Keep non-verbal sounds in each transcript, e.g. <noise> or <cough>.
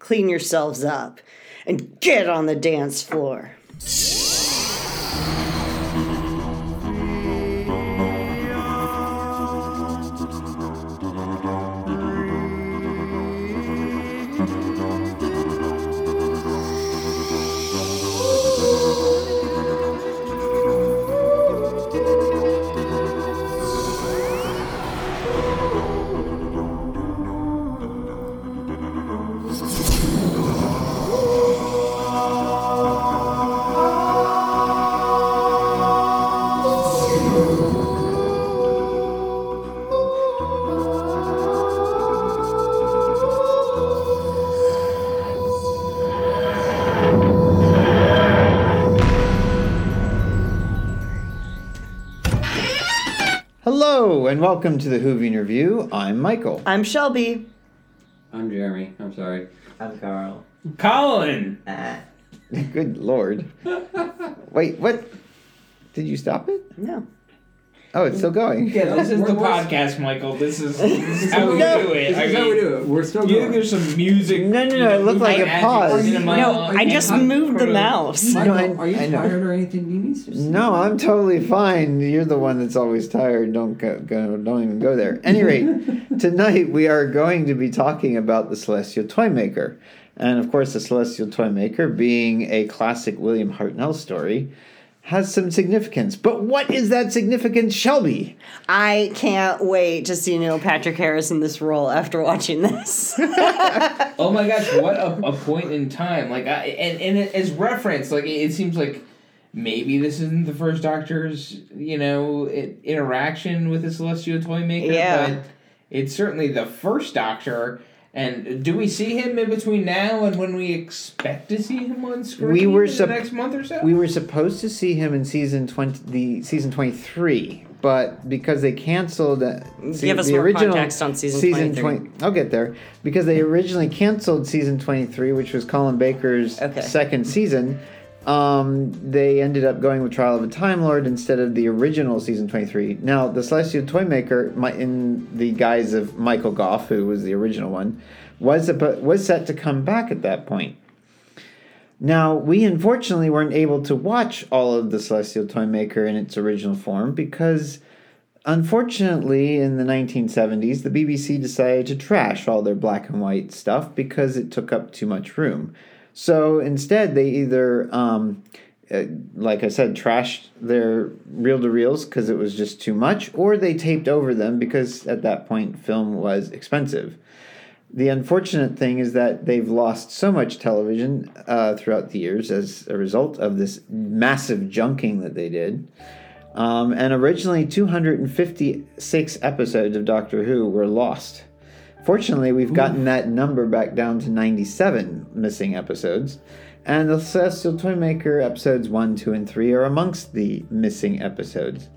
clean yourselves up, and get on the dance floor. Welcome to the Whovian Review. I'm Michael. I'm Shelby. I'm Jeremy. I'm sorry. I'm Carl. Colin. Uh. <laughs> Good lord. Wait, what? Did you stop it? No. Oh, it's still going. Yeah, this is the podcast, Michael. This is, <laughs> this is how we No. do it. This I is how mean, we do it. We're still You think going. there's some music? No, no, no, it looked like moving it magic paused. No, I just moved the mouse. Michael, I- are you I know. tired or anything? Do you need some No, I'm totally fine. You're the one that's always tired. Don't go, go don't even go there. Any rate, <laughs> tonight we are going to be talking about the Celestial Toymaker. And of course, the Celestial Toymaker, being a classic William Hartnell story, has some significance. But what is that significance, Shelby? I can't wait to see Neil Patrick Harris in this role after watching this. <laughs> Oh my gosh, what a, a point in time! Like, I, and and it, as reference, like it, it seems like maybe this isn't the first Doctor's you know i interaction with the Celestial Toymaker, Yeah. but it's certainly the first Doctor. And do we see him in between now and when we expect to see him on screen? We were in sup- the next month or so. We were supposed to see him in season twenty, the season twenty three, but because they canceled, uh, see, Give us the more original context on season 23. 20 I'll get there because they originally canceled season twenty three, which was Colin Baker's Okay. second season. Um, they ended up going with Trial of a Time Lord instead of the original season twenty three. Now, the Celestial Toymaker, mi- in the guise of Michael Gough, who was the original one, was a, was set to come back at that point. Now, we unfortunately weren't able to watch all of the Celestial Toymaker in its original form because, unfortunately, in the 1970s, the BBC decided to trash all their black and white stuff because it took up too much room. So instead, they either, um, uh, like I said, trashed their reel to reels because it was just too much, or they taped over them because at that point, film was expensive. The unfortunate thing is that they've lost so much television uh, throughout the years as a result of this massive junking that they did. Um, and originally, 256 episodes of Doctor Who were lost. Fortunately, we've gotten that number back down to 97 missing episodes. And the Celestial Toymaker episodes 1, 2, and 3 are amongst the missing episodes.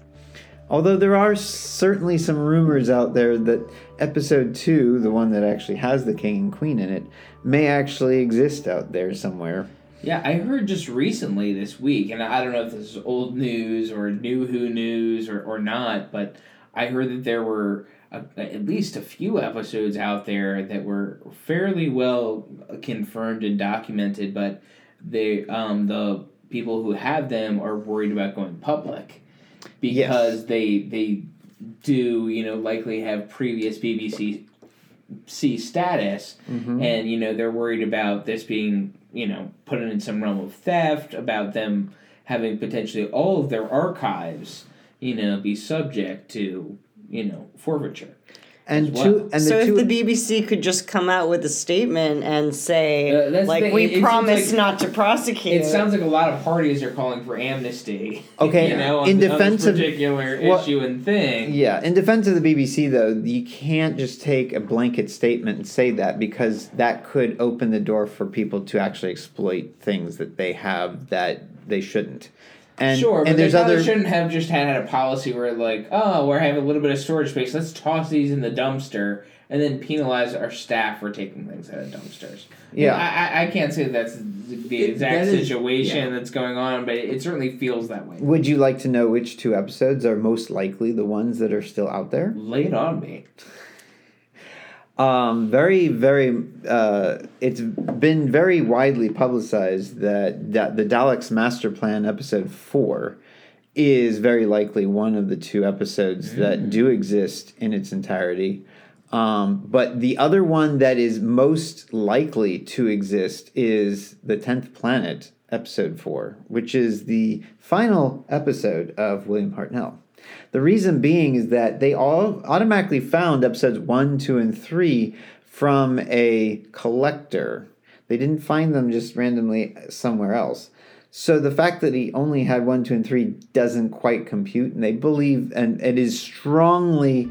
Although there are certainly some rumors out there that episode 2, the one that actually has the king and queen in it, may actually exist out there somewhere. Yeah, I heard just recently this week, and I don't know if this is old news or new Who news or, or not, but I heard that there were a, at least a few episodes out there that were fairly well confirmed and documented, but they um, the people who have them are worried about going public because they they do you know likely have previous BBC C status, and you know they're worried about this being you know put in some realm of theft, about them having potentially all of their archives you know be subject to you know forfeiture. And As two and so the if two the BBC could just come out with a statement and say, Uh, that's the like, thing, we it- it seems promise like- not to prosecute. It sounds like a lot of parties are calling for amnesty. <laughs> Okay, you know, on, in th- on defense this of- particular well- issue and thing. Yeah, in defense of the BBC, though, you can't just take a blanket statement and say that because that could open the door for people to actually exploit things that they have that they shouldn't. And, sure, but there's they probably other. shouldn't have just had a policy where like, oh, we're having a little bit of storage space. Let's toss these in the dumpster and then penalize our staff for taking things out of dumpsters. Yeah. I, I, I can't say that's the exact that is- situation yeah. that's going on, but it, it certainly feels that way. Would you like to know which two episodes are most likely the ones that are still out there? Lay it on me. Um, very, very. Uh, it's been very widely publicized that that the Daleks Master Plan episode four is very likely one of the two episodes that do exist in its entirety. Um, but the other one that is most likely to exist is the tenth planet, episode four, which is the final episode of William Hartnell. The reason being is that they all automatically found episodes one, two, and three from a collector. They didn't find them just randomly somewhere else. So the fact that he only had one, two, and three doesn't quite compute, and they believe, and it is strongly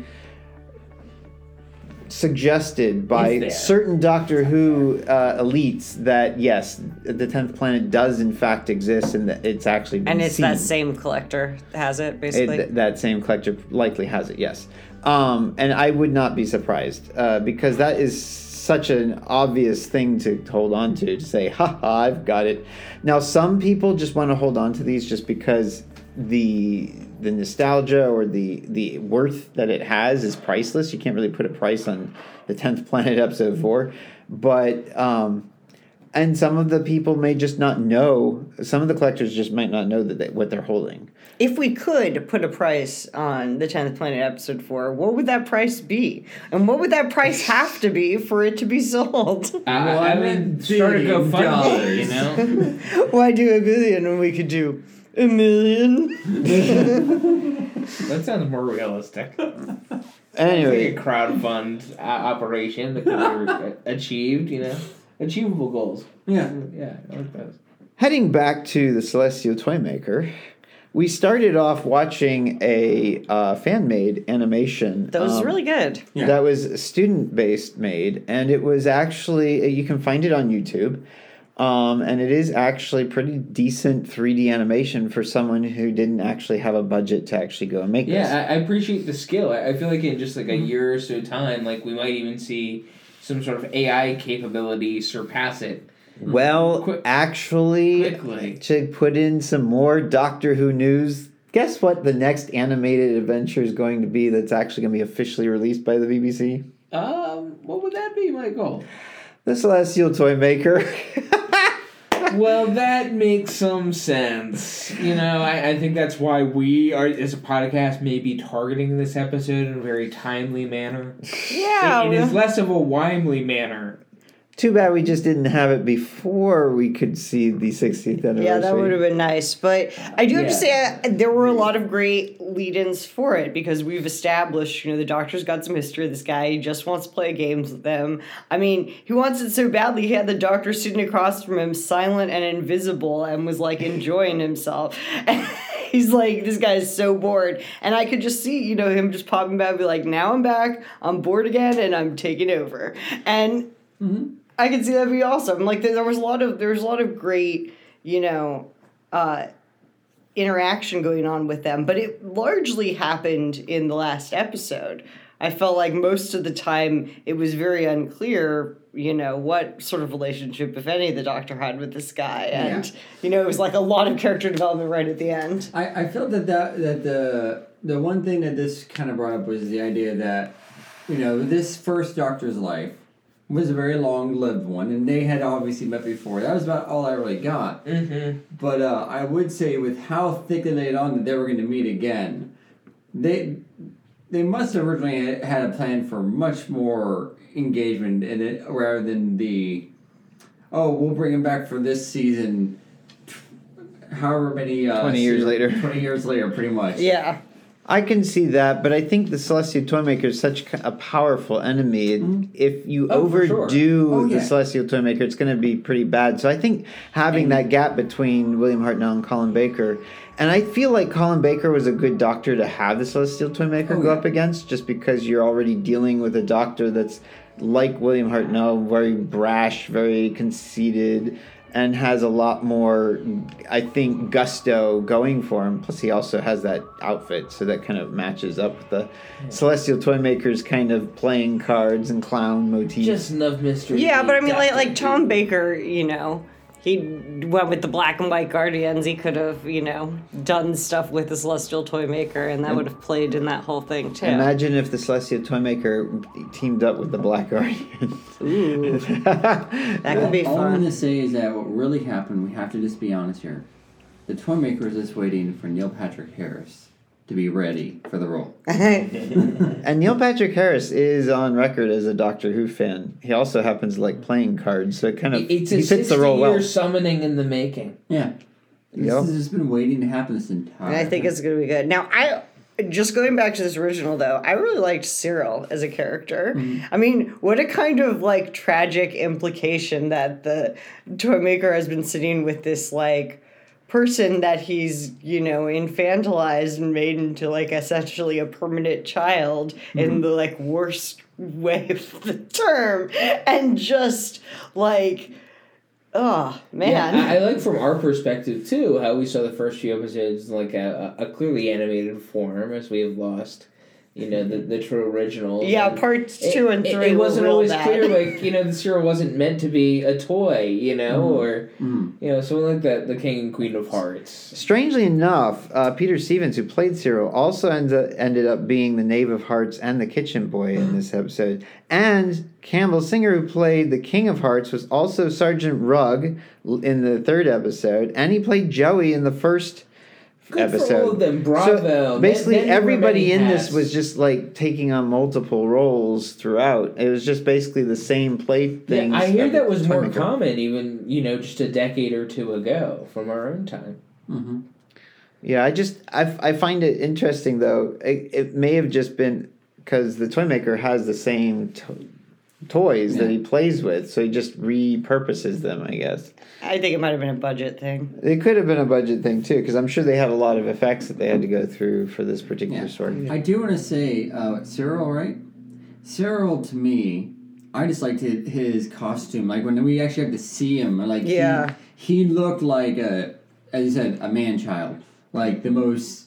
suggested by certain Doctor Who uh, elites that yes, the tenth planet does in fact exist, and that it's actually been And it's seen. that same collector has it, It- basically. th- that same collector likely has it, yes. Um, and I would not be surprised uh, because that is such an obvious thing to hold on to to say, "Ha ha, I've got it." Now, some people just want to hold on to these just because the the nostalgia or the the worth that it has is priceless. You can't really put a price on the tenth <laughs> planet episode four, but um, and some of the people may just not know. Some of the collectors just might not know that they, what they're holding. if we could put a price on the 10th Planet episode 4, what would that price be? And what would that price <laughs> have to be for it to be sold? I, I mean, One start a billion GoFundMe, you know? <laughs> Why do a billion when we could do a million? that sounds more realistic. Anyway, It's like a crowdfund uh, operation that can be <laughs> achieved, you know? Achievable goals. Yeah. Yeah, I like those. heading back to the Celestial Toymaker, we started off watching a uh, fan made animation. That was um, really good. Yeah. That was student based made, and it was actually you can find it on YouTube. Um, and it is actually pretty decent 3D animation for someone who didn't actually have a budget to actually go and make this. Yeah, I, I appreciate the skill. I, I feel like in just like a year or so time, like we might even see some sort of AI capability surpass it Well, Quick- actually, quickly. to put in some more Doctor Who news, guess what the next animated adventure is going to be that's actually going to be officially released by the BBC? Um, what would that be, Michael? The Celestial Toymaker. <laughs> well, that makes some sense. You know, I, I think that's why we are, as a podcast, may be targeting this episode in a very timely manner. Yeah. it is less of a Wimely manner. Too bad we just didn't have it before we could see the 60th anniversary. Yeah, that would have been nice. But I do have to say, uh, there were a lot of great lead ins for it because we've established, you know, the doctor's got some history. of This guy he just wants to play games with them. I mean, he wants it so badly, he had the doctor sitting across from him, silent and invisible, and was like <laughs> enjoying himself. <laughs> He's like, this guy is so bored. And I could just see, you know, him just popping back and be like, now I'm back, I'm bored again, and I'm taking over. And I can see that be awesome. Like there, there was a lot of there was a lot of great, you know, uh, interaction going on with them, but it largely happened in the last episode. I felt like most of the time it was very unclear, you know, what sort of relationship, if any, the Doctor had with this guy, and Yeah. you know, it was like a lot of character development right at the end. I, I felt that, that that the the one thing that this kind of brought up was the idea that you know this first Doctor's life was a very long lived one, and they had obviously met before. That was about all I really got. Mm-hmm. But uh, I would say with how thick they laid on that they were going to meet again, they they must have originally had- had a plan for much more engagement in it rather than the oh we'll bring him back for this season. However many uh, 20 years se- later. twenty years later, pretty much. Yeah, I can see that, but I think the Celestial Toymaker is such a powerful enemy. Mm-hmm. If you Oh, for sure. overdo Oh, the. Celestial Toymaker, it's going to be pretty bad. So I think having mm-hmm. that gap between William Hartnell and Colin Baker, and I feel like Colin Baker was a good doctor to have the Celestial Toymaker Oh, go yeah. up against, just because you're already dealing with a doctor that's like William Hartnell, very brash, very conceited. And has a lot more, I think, gusto going for him. Plus, he also has that outfit, so that kind of matches up with the Celestial Toymaker's kind of playing cards and clown motif. Just enough mystery. yeah, but I mean, like like. Tom Baker, you know, he went with the black and white guardians, he could have, you know, done stuff with the celestial toy maker, and that would have played in that whole thing too. Imagine if the Celestial Toymaker teamed up with the Black Guardian. Ooh, <laughs> that could be fun. All I'm gonna say is that what really happened, we have to just be honest here. The toy maker is just waiting for Neil Patrick Harris to be ready for the role. <laughs> and Neil Patrick Harris is on record as a Doctor Who fan. He also happens to like playing cards, so it kind of It's he a fits the role year well. summoning in the making. Yeah. This Yep. has just been waiting to happen this entire And I think it's gonna be good. Now, I just going back to this original though, I really liked Cyril as a character. Mm-hmm. I mean, what a kind of like tragic implication that the toy maker has been sitting with this like person that he's you know infantilized and made into like essentially a permanent child in mm-hmm. the like worst way of the term. And just like oh man. Yeah, I, like from our perspective too how we saw the first few episodes in, like a, a clearly animated form as we have lost, you know, the, the true original. yeah And parts it- two and three It, were wasn't real always bad. clear, like you know, the serial wasn't meant to be a toy, you know, or Mm. you know, someone like that, the King and Queen of Hearts. Strangely enough, uh, Peter Stephens, who played Cyril, also ends up, ended up being the Knave of Hearts and the Kitchen Boy in this <gasps> episode. And Campbell Singer, who played the King of Hearts, was also Sergeant Rugg in the third episode, and he played Joey in the first Good episode. for all of them. Bravo. basically, Men- men wear everybody in hats. this was just like taking on multiple roles throughout. It was just basically the same play Yeah. I hear that was more Toymaker. common even, you know, just a decade or two ago from our own time. hmm Yeah, I just I, I find it interesting though. It, it may have just been because the toy maker has the same to- toys that he plays with, so he just repurposes them. I guess I think it might have been a budget thing. it could have been a budget thing too, because I'm sure they had a lot of effects that they had to go through for this particular Yeah. story. I do want to say, uh, Cyril, right? Cyril, to me, I just liked his, his costume. Like when we actually have to see him, like Yeah. he, he looked like a, as you said, a man child. Like the most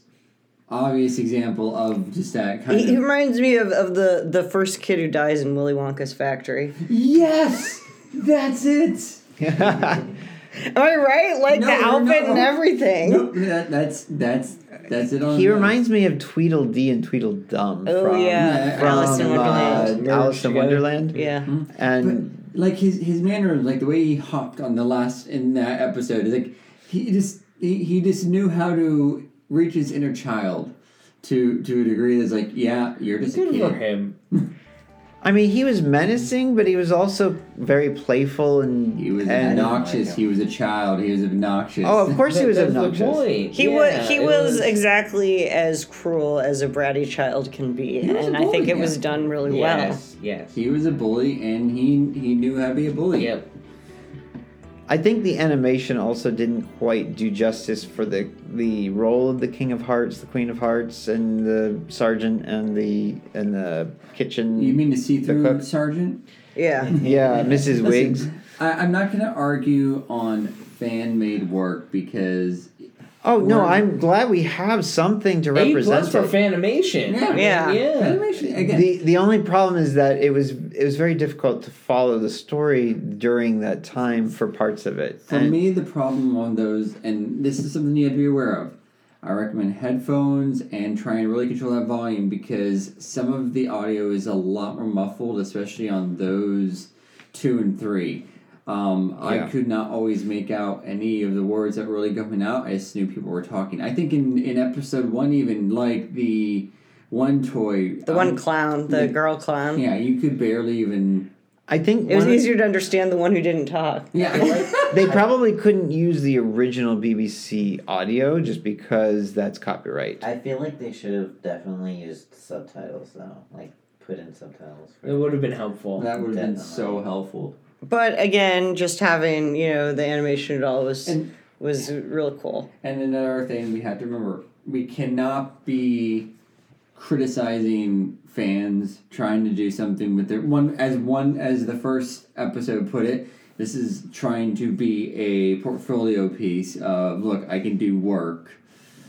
obvious example of just that kind He, he reminds me of, of the, the first kid who dies in Willy Wonka's factory. Yes, that's it. Am I right? Like No, the you're outfit not. and everything. Nope, that, that's that's that's it on. he the- reminds me of Tweedledee and Tweedledum Oh, from, yeah. from Alice in uh, Wonderland. Alice in Wonderland. Yeah. And like his his manner, like the way he hopped on the last in that episode, is like he just he, he just knew how to reach his inner child to to a degree that's like, yeah, you're just a Good for him. I mean, he was menacing, but he was also very playful and He was and, obnoxious. Oh he was a child. He was obnoxious. Oh, of <laughs> course he was that's the obnoxious. point. He Yeah, was he it was, exactly as cruel as a bratty child can be, He was a and I think bully, it was yeah. done really well. Yes, yes. He was a bully, and he he knew how to be a bully. Yep. I think the animation also didn't quite do justice for the the role of the King of Hearts, the Queen of Hearts, and the Sergeant and the and the kitchen. You mean the see-through cook? sergeant? Yeah. <laughs> yeah, Mrs. Listen, Wiggs. I, I'm not going to argue on fan-made work because Oh no, Or- I'm glad we have something to represent. A represent plus for it. Fanimation. Yeah. Yeah. Yeah. animation again. The the only problem is that it was it was very difficult to follow the story during that time for parts of it. For And- me, the problem on those, and this is something you have to be aware of. I recommend headphones and try and really control that volume because some of the audio is a lot more muffled, especially on those two and three. Um, I could not always make out any of the words that were really coming out. I just knew people were talking. I think in, in episode one, even like the one toy, The one clown, the yeah. girl clown. yeah, you could barely even. I think It was one of- easier to understand the one who didn't talk. Yeah, <laughs> they probably couldn't use the original BBC audio just because that's copyright. I feel like they should have definitely used subtitles though, like put in subtitles. It would have been helpful. that would have been so helpful. But again, just having you know the animation at all was And was real cool. And another thing we have to remember we cannot be criticizing fans trying to do something with their one as one as the first episode put it this is trying to be a portfolio piece of look i can do work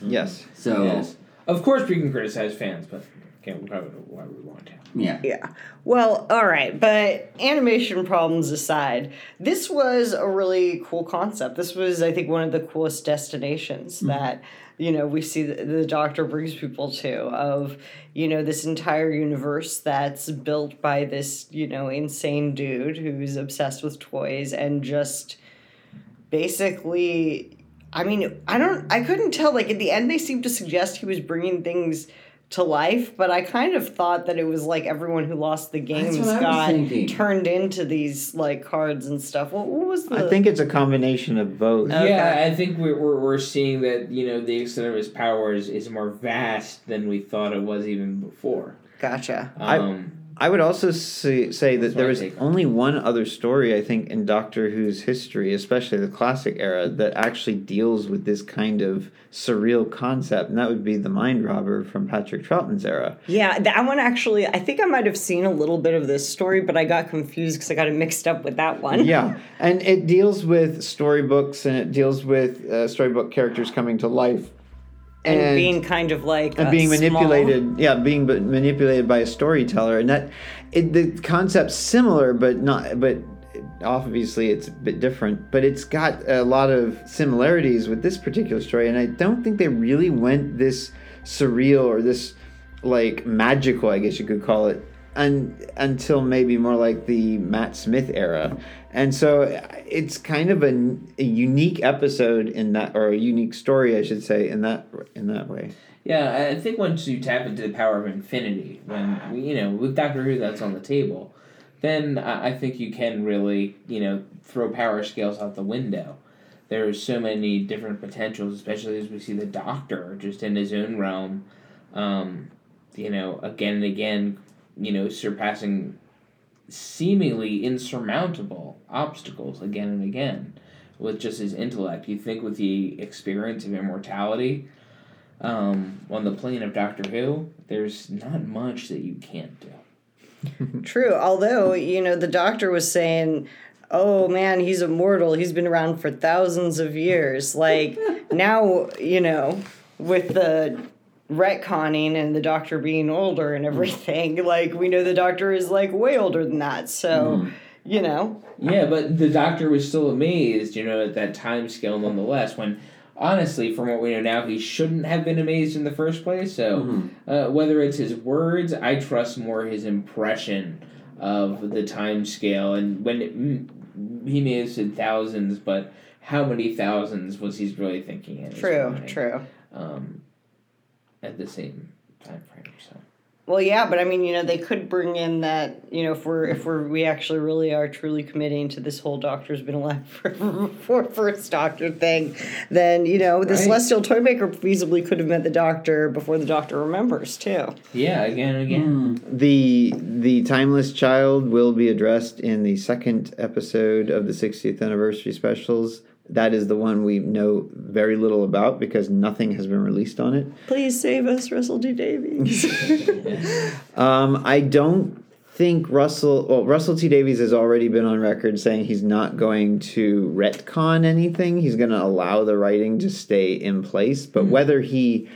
Yes. so Yes. Of course, we can criticize fans, but can't we probably why we want to. Yeah. Yeah. Well, all right, but animation problems aside, this was a really cool concept. This was, I think, one of the coolest destinations mm-hmm. that you know we see the, the Doctor brings people to of you know this entire universe that's built by this you know insane dude who's obsessed with toys and just basically I mean, I don't, I couldn't tell. Like at the end, they seemed to suggest he was bringing things to life, but I kind of thought that it was like everyone who lost the games what I was got turned into these like cards and stuff. What, what was the? I think it's a combination of both. Okay. Yeah, I think we're, we're, we're seeing that, you know, the extent of his power is, is more vast than we thought it was even before. Gotcha. I- Um, I would also say, say that there is there my was take on only one other story, I think, in Doctor Who's history, especially the classic era, that actually deals with this kind of surreal concept, and that would be the Mind Robber from Patrick Troughton's era. Yeah, that one actually. I think I might have seen a little bit of this story, but I got confused because I got it mixed up with that one. yeah, and it deals with storybooks and it deals with uh, storybook characters coming to life. And, being kind of like and being small. manipulated yeah being manipulated by a storyteller and that it, the concept's similar but not but obviously it's a bit different but it's got a lot of similarities with this particular story and i don't think they really went this surreal or this like magical i guess you could call it un, until maybe more like the matt smith era and so it's kind of a, a unique episode in that or a unique story i should say in that in that way Yeah, I think once you tap into the power of infinity, when you know with Doctor Who that's on the table, then I think you can really you know throw power scales out the window. There's so many different potentials, especially as we see the Doctor just in his own realm, um, you know, again and again, you know, surpassing seemingly insurmountable obstacles again and again with just his intellect. You think with the experience of immortality um, on the plane of Doctor Who, there's not much that you can't do. <laughs> True. Although, you know, the doctor was saying, oh man, he's immortal. He's been around for thousands of years. Like, <laughs> now, you know, with the retconning and the doctor being older and everything, <laughs> like, we know the doctor is like way older than that. So, you know, Yeah, but the Doctor was still amazed, you know, at that time scale nonetheless. When honestly, from what we know now, he shouldn't have been amazed in the first place. So uh, whether it's his words, I trust more his impression of the time scale. And when it, mm, he may have said thousands, but how many thousands was he really thinking in true, true. Um, at the same time frame. So. Well, yeah, but I mean, you know, they could bring in that, you know, if we're if we're we actually really are truly committing to this whole Doctor's been alive for <laughs> for first Doctor thing, then you know the Right. Celestial Toymaker feasibly could have met the Doctor before the Doctor remembers too. Yeah, again and again. Hmm. The the timeless child will be addressed in the second episode of the 60th anniversary specials. That is the one we know very little about because nothing has been released on it. Please save us, Russell T Davies. <laughs> <laughs> Um, I don't think Russell. Well, Russell T Davies has already been on record saying he's not going to retcon anything. He's going to allow the writing to stay in place, but whether he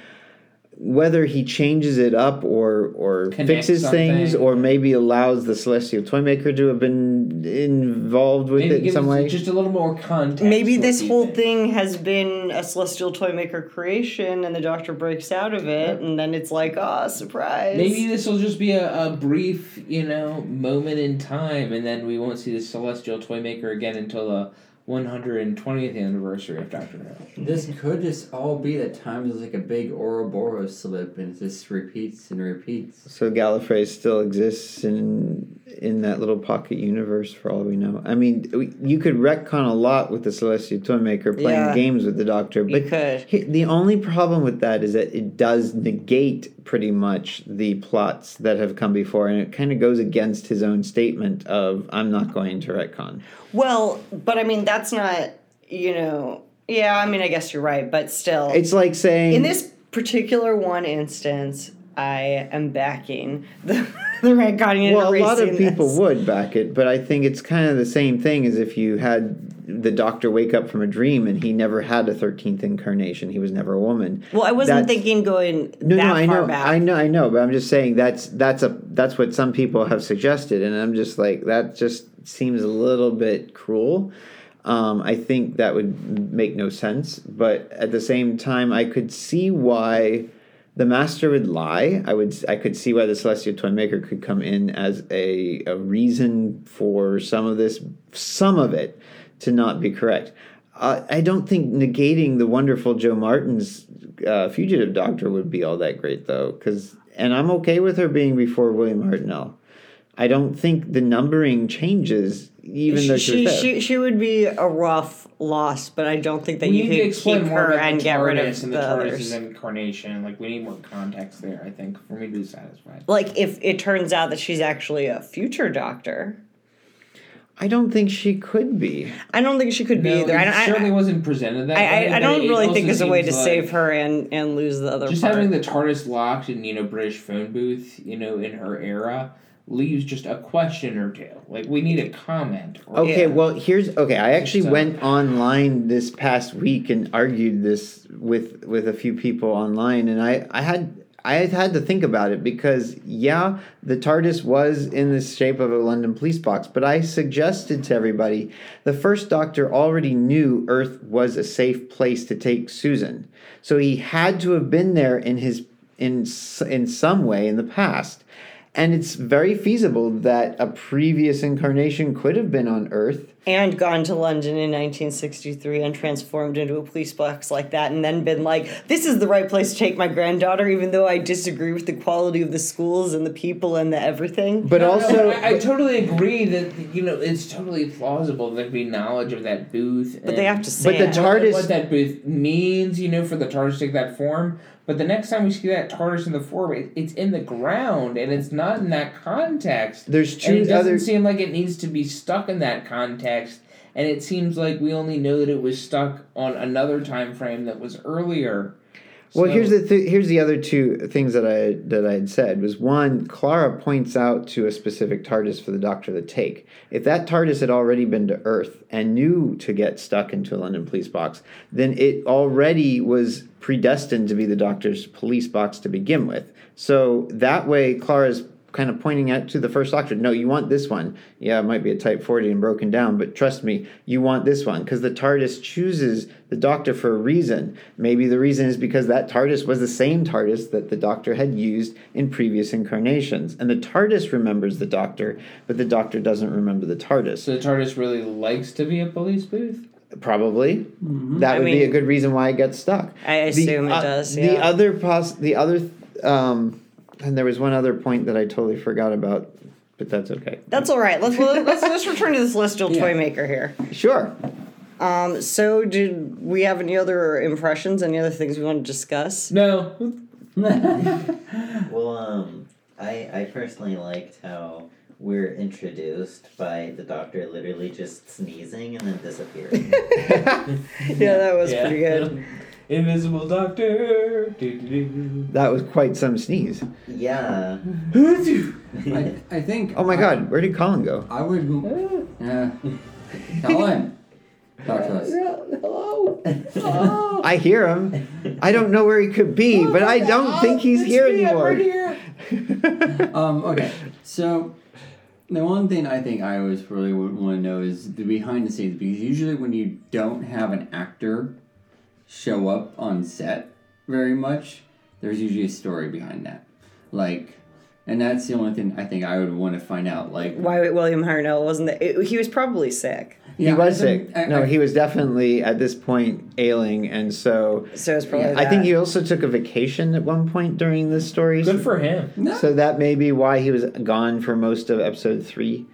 whether he changes it up or or Connects fixes things or maybe allows the celestial toymaker to have been involved with Maybe it in some way just a little more context. Maybe this whole think? thing has been a Celestial Toymaker creation, and the Doctor breaks out of it, and then it's like, ah, surprise. Maybe this will just be a, a brief, you know, moment in time, and then we won't see the Celestial Toymaker again until the 120th anniversary of Doctor Who. This could just all be that time is like a big Ouroboros slip and it just repeats and repeats. So Gallifrey still exists in in that little pocket universe for all we know. I mean, you could retcon a lot with the Celestial Toymaker playing Yeah. games with the Doctor, You but could. the only problem with that is that it does negate pretty much the plots that have come before, and it kind of goes against his own statement of "I'm not going to retcon." Well, but I mean, that's not, you know, yeah, I mean, I guess you're right, but still. It's like saying in this particular one instance, I am backing the, <laughs> the retconning and Well, a lot of people this. would back it, but I think it's kind of the same thing as if you had the doctor wake up from a dream and he never had a 13th incarnation. He was never a woman. Well, I wasn't That's- thinking going No, that no, I know, back. I know, I know, but I'm just saying that's that's a that's what some people have suggested, and I'm just like that just seems a little bit cruel. Um, I think that would make no sense, but at the same time, I could see why the master would lie. I would I could see why the celestial toy maker could come in as a a reason for some of this, some of it, to not be correct. Uh, I don't think negating the wonderful Jo Martin's uh, fugitive doctor would be all that great though, because and I'm okay with her being before William Hartnell. I don't think the numbering changes, even though she, she, was there. she, she would be a rough loss, but I don't think that we you need to could explain keep more her about and the get rid TARDIS of and the, the others. TARDIS's incarnation. Like we need more context there. I think for me to be satisfied. Like if it turns out that she's actually a future doctor, I don't think she could be. I don't think she could be No, either. I, it don't- I, certainly I, wasn't presented that I, way. I, I don't really think there's a way to like save her and and lose the other Just part. having the TARDIS locked in you know British phone booth, you know, in her era, leaves just a question or two. Like we need a comment. Or Okay, well, here's okay. I actually Just, uh, went online this past week and argued this with with a few people online, and I I had I had to think about it because yeah, the TARDIS was in the shape of a London police box, but I suggested to everybody the first Doctor already knew Earth was a safe place to take Susan, so he had to have been there in his in in some way in the past. And it's very feasible that a previous incarnation could have been on Earth. And gone to London in 1963 and transformed into a police box like that, and then been like, "This is the right place to take my granddaughter," even though I disagree with the quality of the schools and the people and the everything. But No, no, also, I, I totally agree that you know it's totally plausible there'd be knowledge of that booth. But they have to say But the it. tar- what, TARDIS- what that booth means, you know, for the TARDIS to take that form. But the next time we see that TARDIS in the form, it, it's in the ground and it's not in that context. there's And two it doesn't other. seem like it needs to be stuck in that context. And it seems like we only know that it was stuck on another time frame that was earlier. Well, So- here's the th- here's the other two things that I that I had said was one. Clara points out to a specific TARDIS for the Doctor to take. If that TARDIS had already been to Earth and knew to get stuck into a London police box, then it already was predestined to be the Doctor's police box to begin with. So that way, Clara's kind of pointing out to the first doctor no you want this one. Yeah it might be a type 40 and broken down but trust me you want this one because the tardis chooses the doctor for a reason. Maybe the reason is because that tardis was the same tardis that the doctor had used in previous incarnations. And the tardis remembers the doctor but the doctor doesn't remember the tardis. So the TARDIS really likes to be a police booth? probably. That I would be a good reason why it gets stuck. I assume it uh, does. The other pos- the other, um, and there was one other point that I totally forgot about, but that's okay. That's all right. Let's let's let's return to the celestial <laughs> Yeah. toy maker here. Sure. Um, so did we have any other impressions? Any other things we want to discuss? No. <laughs> Well, um, I I personally liked how we're introduced by the doctor literally just sneezing and then disappearing. <laughs> Yeah, that was Yeah. pretty good. Invisible Doctor. Do-do-do. That was quite some sneeze. yeah. <laughs> I, I think. Oh my God, where did Colin go? I would. <laughs> Yeah. Colin. Talk to us. Hello. I hear him. I don't know where he could be, but I don't think he's here anymore. <laughs> Um, okay, so the one thing I think I always really would want to know is the behind the scenes because usually when you don't have an actor show up on set very much, there's usually a story behind that. Like, and that's the only thing I think I would want to find out. Like, Why William Hartnell wasn't there? It- he was probably sick, he was sick. I- no, I- he was definitely at this point ailing, and so so it's probably. Yeah, I think he also took a vacation at one point during this story. Good for him. So that may be why he was gone for most of episode three.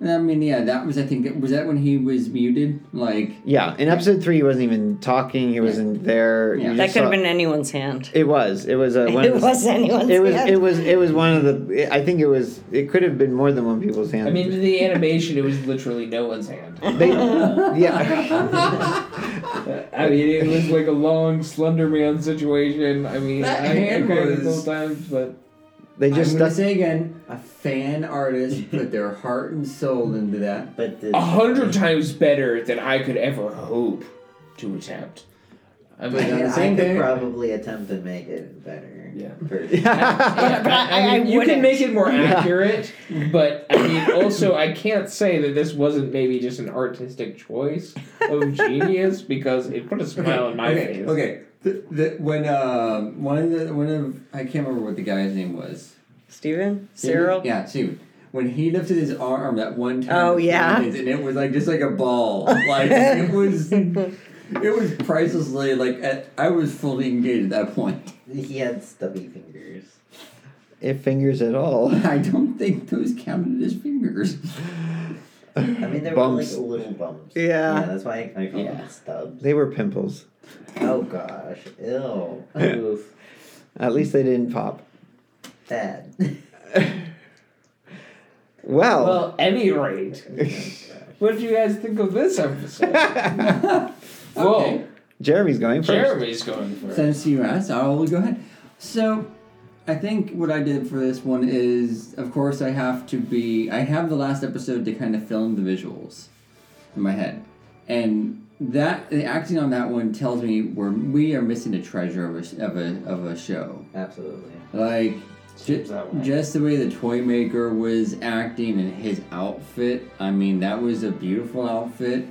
I mean, yeah, that was I think was that when he was muted. Like, Yeah, in episode three, he wasn't even talking. He wasn't there. Yeah. That just could have been anyone's hand. It was. It was. Uh, <laughs> one It of the- was anyone's It was. hand. It was. It was one of the. I think it was. It could have been more than one people's hand. I mean, in the animation, it was literally no one's hand. <laughs> they, yeah. <laughs> I mean, it was like a long Slender Man situation. I mean, I That hand hand coded was- sometimes, but They just I'm gonna say again, a fan artist put their heart and soul into that. <laughs> But the A hundred times better than I could ever hope to attempt. I mean, But, I, same I could thing. probably attempt to make it better. Yeah. <laughs> For, yeah, but I- I, mean, I you can make it more Yeah. accurate, but I mean, <laughs> also, I can't say that this wasn't maybe just an artistic choice of genius because it put a smile on my okay, face. Okay. The, the, when um one of the one of I can't remember what the guy's name was. Steven? Cyril? Yeah, Steven. When he lifted his arm that one time, Oh, yeah? minutes, and it was like just like a ball. <laughs> Like it was, it was pricelessly like at, I was fully engaged at that point. he had stubby fingers. <laughs> if fingers at all. <laughs> I don't think those counted as fingers. I mean, there Bumps. were like little bumps. Yeah. that's why I, I call Yeah. them stubs. They were pimples. Oh gosh, ew, oof, At least they didn't pop. bad. <laughs> Well. Well, any rate, <laughs> what did you guys think of this episode? <laughs> Whoa, Okay. Jeremy's going first. Jeremy's going first. Since you asked, I'll go ahead. So, I think what I did for this one is, of course, I have to be. I have the last episode to kind of film the visuals in my head, and that the acting on that one tells me we're we are missing a treasure of a of a of a show. Absolutely. Like Seems ju- that way. just the way the toy maker was acting and his outfit. I mean, that was a beautiful outfit.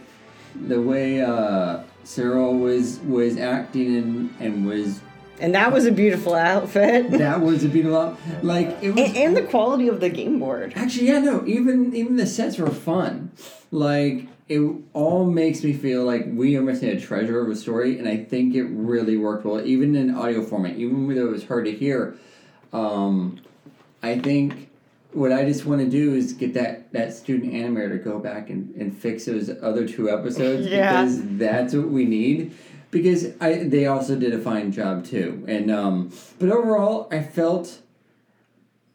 The way uh, Cyril was was acting and, and was And that was a beautiful outfit. <laughs> that was a beautiful out- like it was. and, and the quality of the game board. Actually, yeah, no. Even even the sets were fun. Like it all makes me feel like we are missing a treasure of a story, and I think it really worked well, even in audio format. Even though it was hard to hear, um, I think what I just want to do is get that that student animator to go back and, and fix those other two episodes <laughs> Yeah. because that's what we need. Because I they also did a fine job too, and um, but overall I felt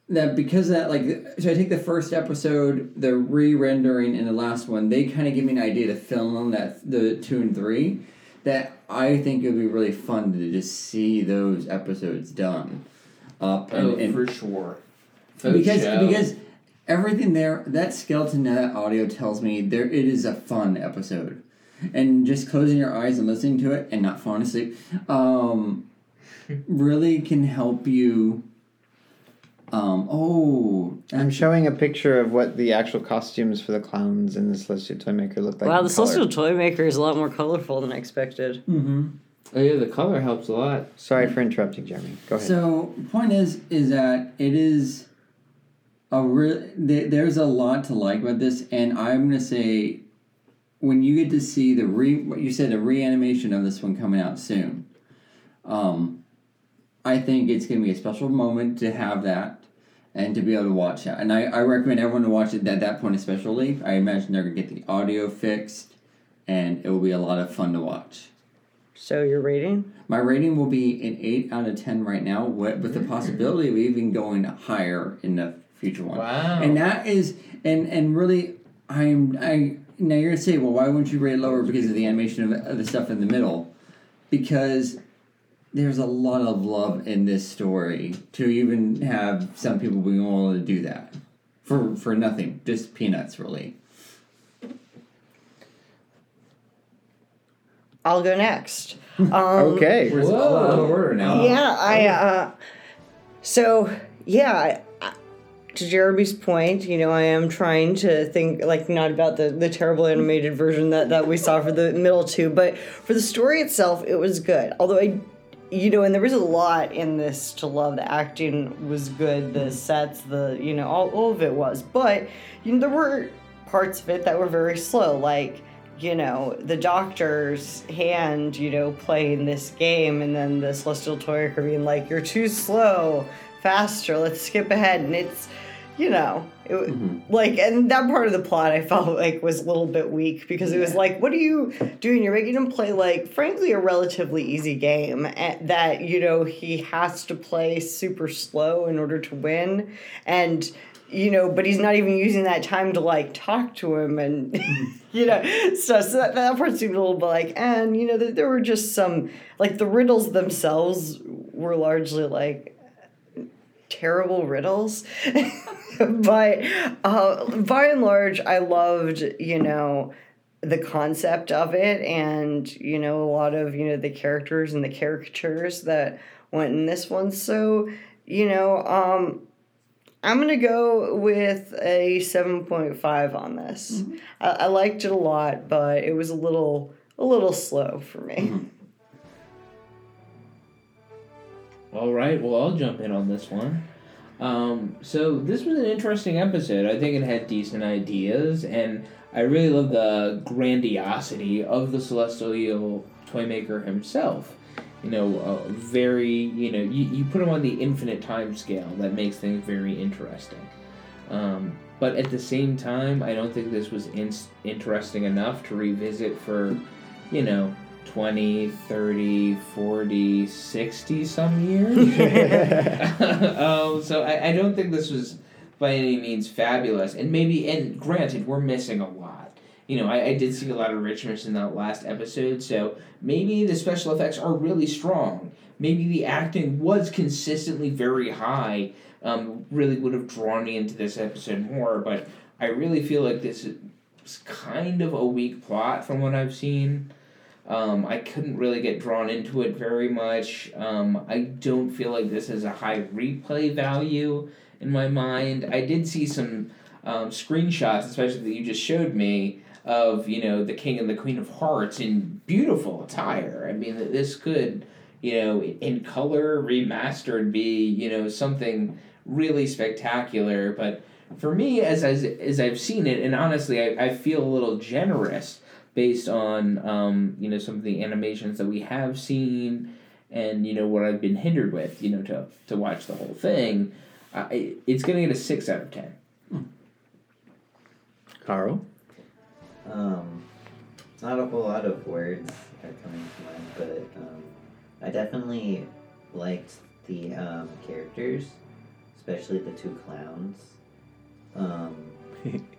that because of that like so I take the first episode, the re-rendering and the last one, they kind of give me an idea to film on that the two and three. That I think it would be really fun to just see those episodes done up and, Oh, and for sure. For because sure. because everything there that skeleton that audio tells me there it is a fun episode and just closing your eyes and listening to it and not falling asleep um, <laughs> really can help you um, oh I'm showing a picture of what the actual costumes for the clowns in the Celestial Toymaker look like. wow, the color. Celestial Toy Maker is a lot more colorful than I expected. mm-hmm. oh yeah, the color helps a lot. Sorry for interrupting, Jeremy. Go ahead. So the point is is that it is a real there, there's a lot to like about this, and I'm gonna say when you get to see the re what you said a reanimation of this one coming out soon, um, I think it's gonna be a special moment to have that and to be able to watch that. And I, I recommend everyone to watch it at that point especially. I imagine they're gonna get the audio fixed, and it will be a lot of fun to watch. So your rating? My rating will be an 8 out of 10 right now, with, with the possibility of even going higher in the future one. Wow. And that is, and and really, I'm, I, now you're gonna say, well, why wouldn't you rate it lower because of the animation of, of the stuff in the middle? Because there's a lot of love in this story to even have some people being able to do that. For, for nothing, just peanuts, really. I'll go next. <laughs> Um, okay. We're all out of order now. Yeah, I. Uh, so yeah, I, I- to Jeremy's point, you know, I am trying to think like not about the the terrible animated version that that we saw for the middle two, but for the story itself, it was good. Although I. You know, and there was a lot in this to love. The acting was good, the sets, the you know, all, all of it was. But you know, there were parts of it that were very slow, like you know, the doctor's hand, you know, playing this game, and then the celestial toy being like, "You're too slow, faster. Let's skip ahead." And it's, you know, it, like, and that part of the plot I felt like was a little bit weak because it was like, "What are you doing? You're making him play like, frankly, a relatively easy game eh, that you know he has to play super slow in order to win, and." you know, but he's not even using that time to like talk to him and, <laughs> you know, so, so that, that part seemed a little bit like, and, you know, there, there were just some, like the riddles themselves were largely like, terrible riddles. <laughs> but uh, by and large, I loved, you know, the concept of it and, you know, a lot of, you know, the characters and the caricatures that went in this one. So, you know, um, I'm gonna go with a seven point five on this. I, I liked it a lot, but it was a little a little slow for me. All right, well, I'll jump in on this one. Um, so this was an interesting episode. I think it had decent ideas, and I really love the grandiosity of the Celestial Toymaker himself. You know, uh, very, you know, you, you put him on the infinite time scale. That makes things very interesting. Um, but at the same time, I don't think this was in- interesting enough to revisit for, you know, 20, 30, 40, 60 some years. <laughs> <laughs> um, so I, I don't think this was by any means fabulous. And maybe, and granted, we're missing a lot. You know, I, I did see a lot of richness in that last episode, so maybe the special effects are really strong. Maybe the acting was consistently very high, um, really would have drawn me into this episode more, but I really feel like this is kind of a weak plot from what I've seen. Um, I couldn't really get drawn into it very much. Um, I don't feel like this has a high replay value in my mind. I did see some um, screenshots, especially that you just showed me, of you know the King and the Queen of Hearts in beautiful attire. I mean, this could, you know, in color remastered, be you know something really spectacular. But for me, as as, as I've seen it, and honestly, I, I feel a little generous based on um, you know some of the animations that we have seen and you know what I've been hindered with you know to to watch the whole thing uh, it, it's gonna get a six out of ten Carl? Um, not a whole lot of words are coming to mind, but um, I definitely liked the um, characters, especially the two clowns. Um, <laughs>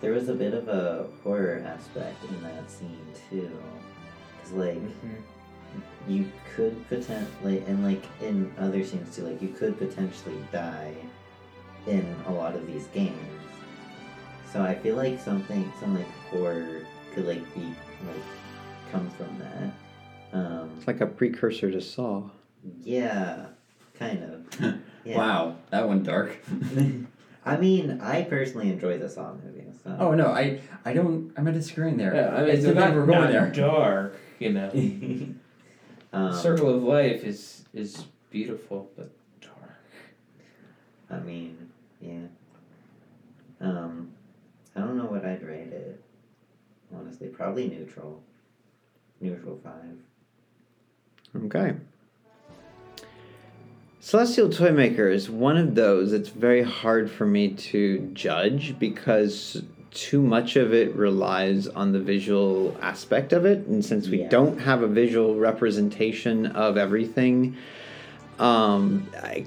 there was a bit of a horror aspect in that scene too, because like you could potentially, and like in other scenes too, like you could potentially die in a lot of these games. So I feel like something, some like horror could like be like come from that. Um, It's like a precursor to Saw. yeah, kind of. <laughs> Yeah. Wow, that one dark. <laughs> I mean, I personally enjoy the Saw movie. So. Oh no, I I don't. I'm not disagreeing there. yeah, I mean it's they're the fact not, we're going not there. dark you know <laughs> um, Circle of Life is is beautiful but dark I mean, yeah. Um, I don't know what I'd rate it. Honestly, probably neutral. Neutral five. Okay. Celestial Toymaker is one of those that's very hard for me to judge because too much of it relies on the visual aspect of it. And since we Yeah. don't have a visual representation of everything, um, I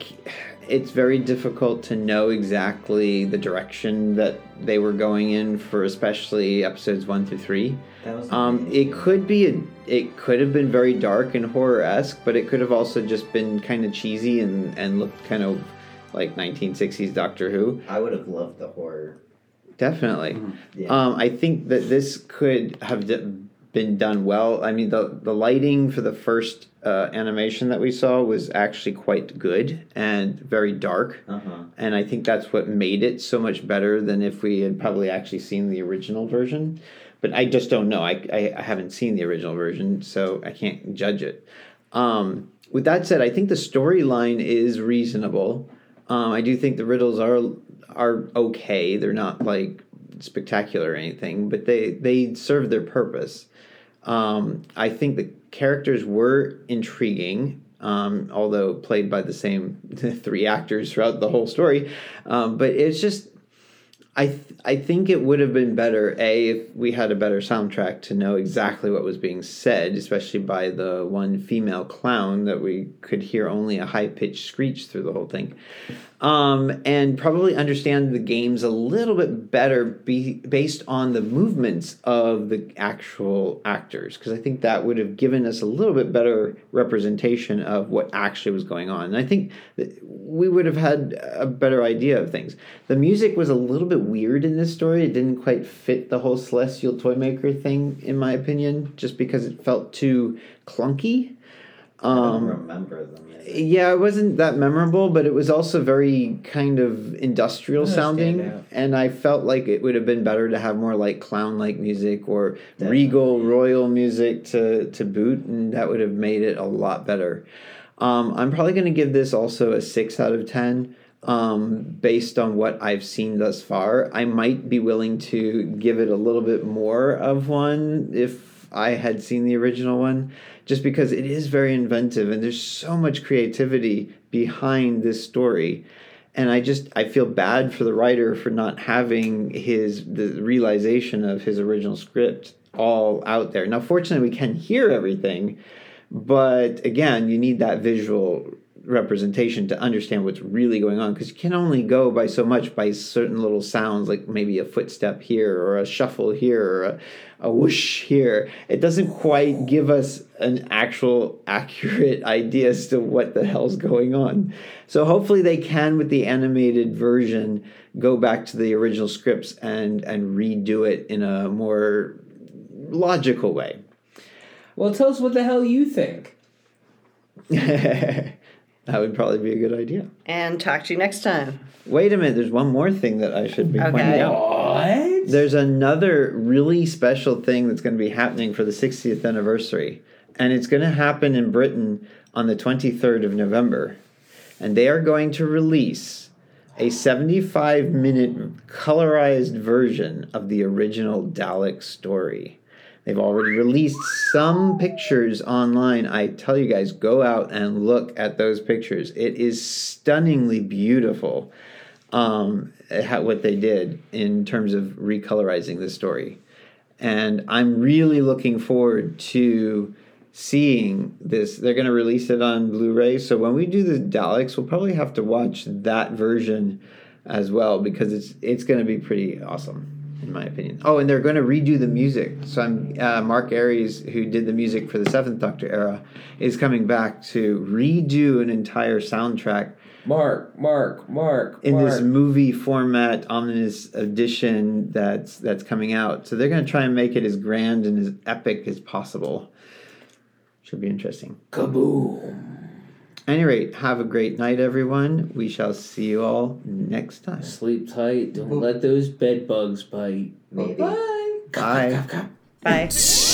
it's very difficult to know exactly the direction that they were going in for especially episodes one through three. Um, it could be a, it could have been very dark and horror esque, but it could have also just been kind of cheesy and and looked kind of like 1960s Doctor Who. I would have loved the horror. Definitely. Yeah. Um, I think that this could have d- been done well. I mean, the the lighting for the first uh, animation that we saw was actually quite good and very dark, Uh huh. and I think that's what made it so much better than if we had probably actually seen the original version. But I just don't know. I, I, I haven't seen the original version, so I can't judge it. Um, with that said, I think the storyline is reasonable. Um, I do think the riddles are are okay. They're not like spectacular or anything, but they they serve their purpose. Um, I think the characters were intriguing, um, although played by the same <laughs> three actors throughout the whole story. Um, but it's just, I th- I think it would have been better a if we had a better soundtrack to know exactly what was being said, especially by the one female clown that we could hear only a high pitched screech through the whole thing. Um, and probably understand the games a little bit better be, based on the movements of the actual actors because I think that would have given us a little bit better representation of what actually was going on. And I think we would have had a better idea of things. The music was a little bit weird in this story. It didn't quite fit the whole Celestial Toymaker thing, in my opinion, just because it felt too clunky. I don't Um, remember the music. yeah, it wasn't that memorable, but it was also very kind of industrial sounding, and I felt like it would have been better to have more like clown-like music or Definitely. regal royal music to to boot, and that would have made it a lot better. Um, I'm probably going to give this also a six out of ten. Um, based on what I've seen thus far, I might be willing to give it a little bit more of one if I had seen the original one, just because it is very inventive and there's so much creativity behind this story. And I just I feel bad for the writer for not having his the realization of his original script all out there. Now fortunately we can hear everything, but again, you need that visual representation to understand what's really going on because you can only go by so much by certain little sounds like maybe a footstep here or a shuffle here or a, a whoosh here. It doesn't quite give us an actual accurate <laughs> idea as to what the hell's going on. So hopefully they can with the animated version go back to the original scripts and and redo it in a more logical way. Well, tell us what the hell you think. <laughs> that would probably be a good idea And talk to you next time. Wait a minute, there's one more thing that I should be pointing out. What? There's another really special thing that's going to be happening for the 60th anniversary. And it's going to happen in Britain on the 23rd of November. And they are going to release a 75 minute colorized version of the original Dalek story. They've already released some pictures online. I tell you guys, go out and look at those pictures. It is stunningly beautiful um, what they did in terms of recolorizing the story. And I'm really looking forward to seeing this. They're going to release it on Blu ray. So when we do the Daleks, we'll probably have to watch that version as well because it's, it's going to be pretty awesome. In my opinion. Oh, and they're going to redo the music. So I'm uh, Mark Ayres, who did the music for the Seventh Doctor era, is coming back to redo an entire soundtrack Mark, Mark, Mark, in Mark. this movie format omnibus edition that's that's coming out. So they're going to try and make it as grand and as epic as possible. Should be interesting. Kaboom. At any rate, have a great night, everyone. We shall see you all next time. Sleep tight. Don't let those bed bugs bite. Maybe. Bye. Bye. Bye. <laughs>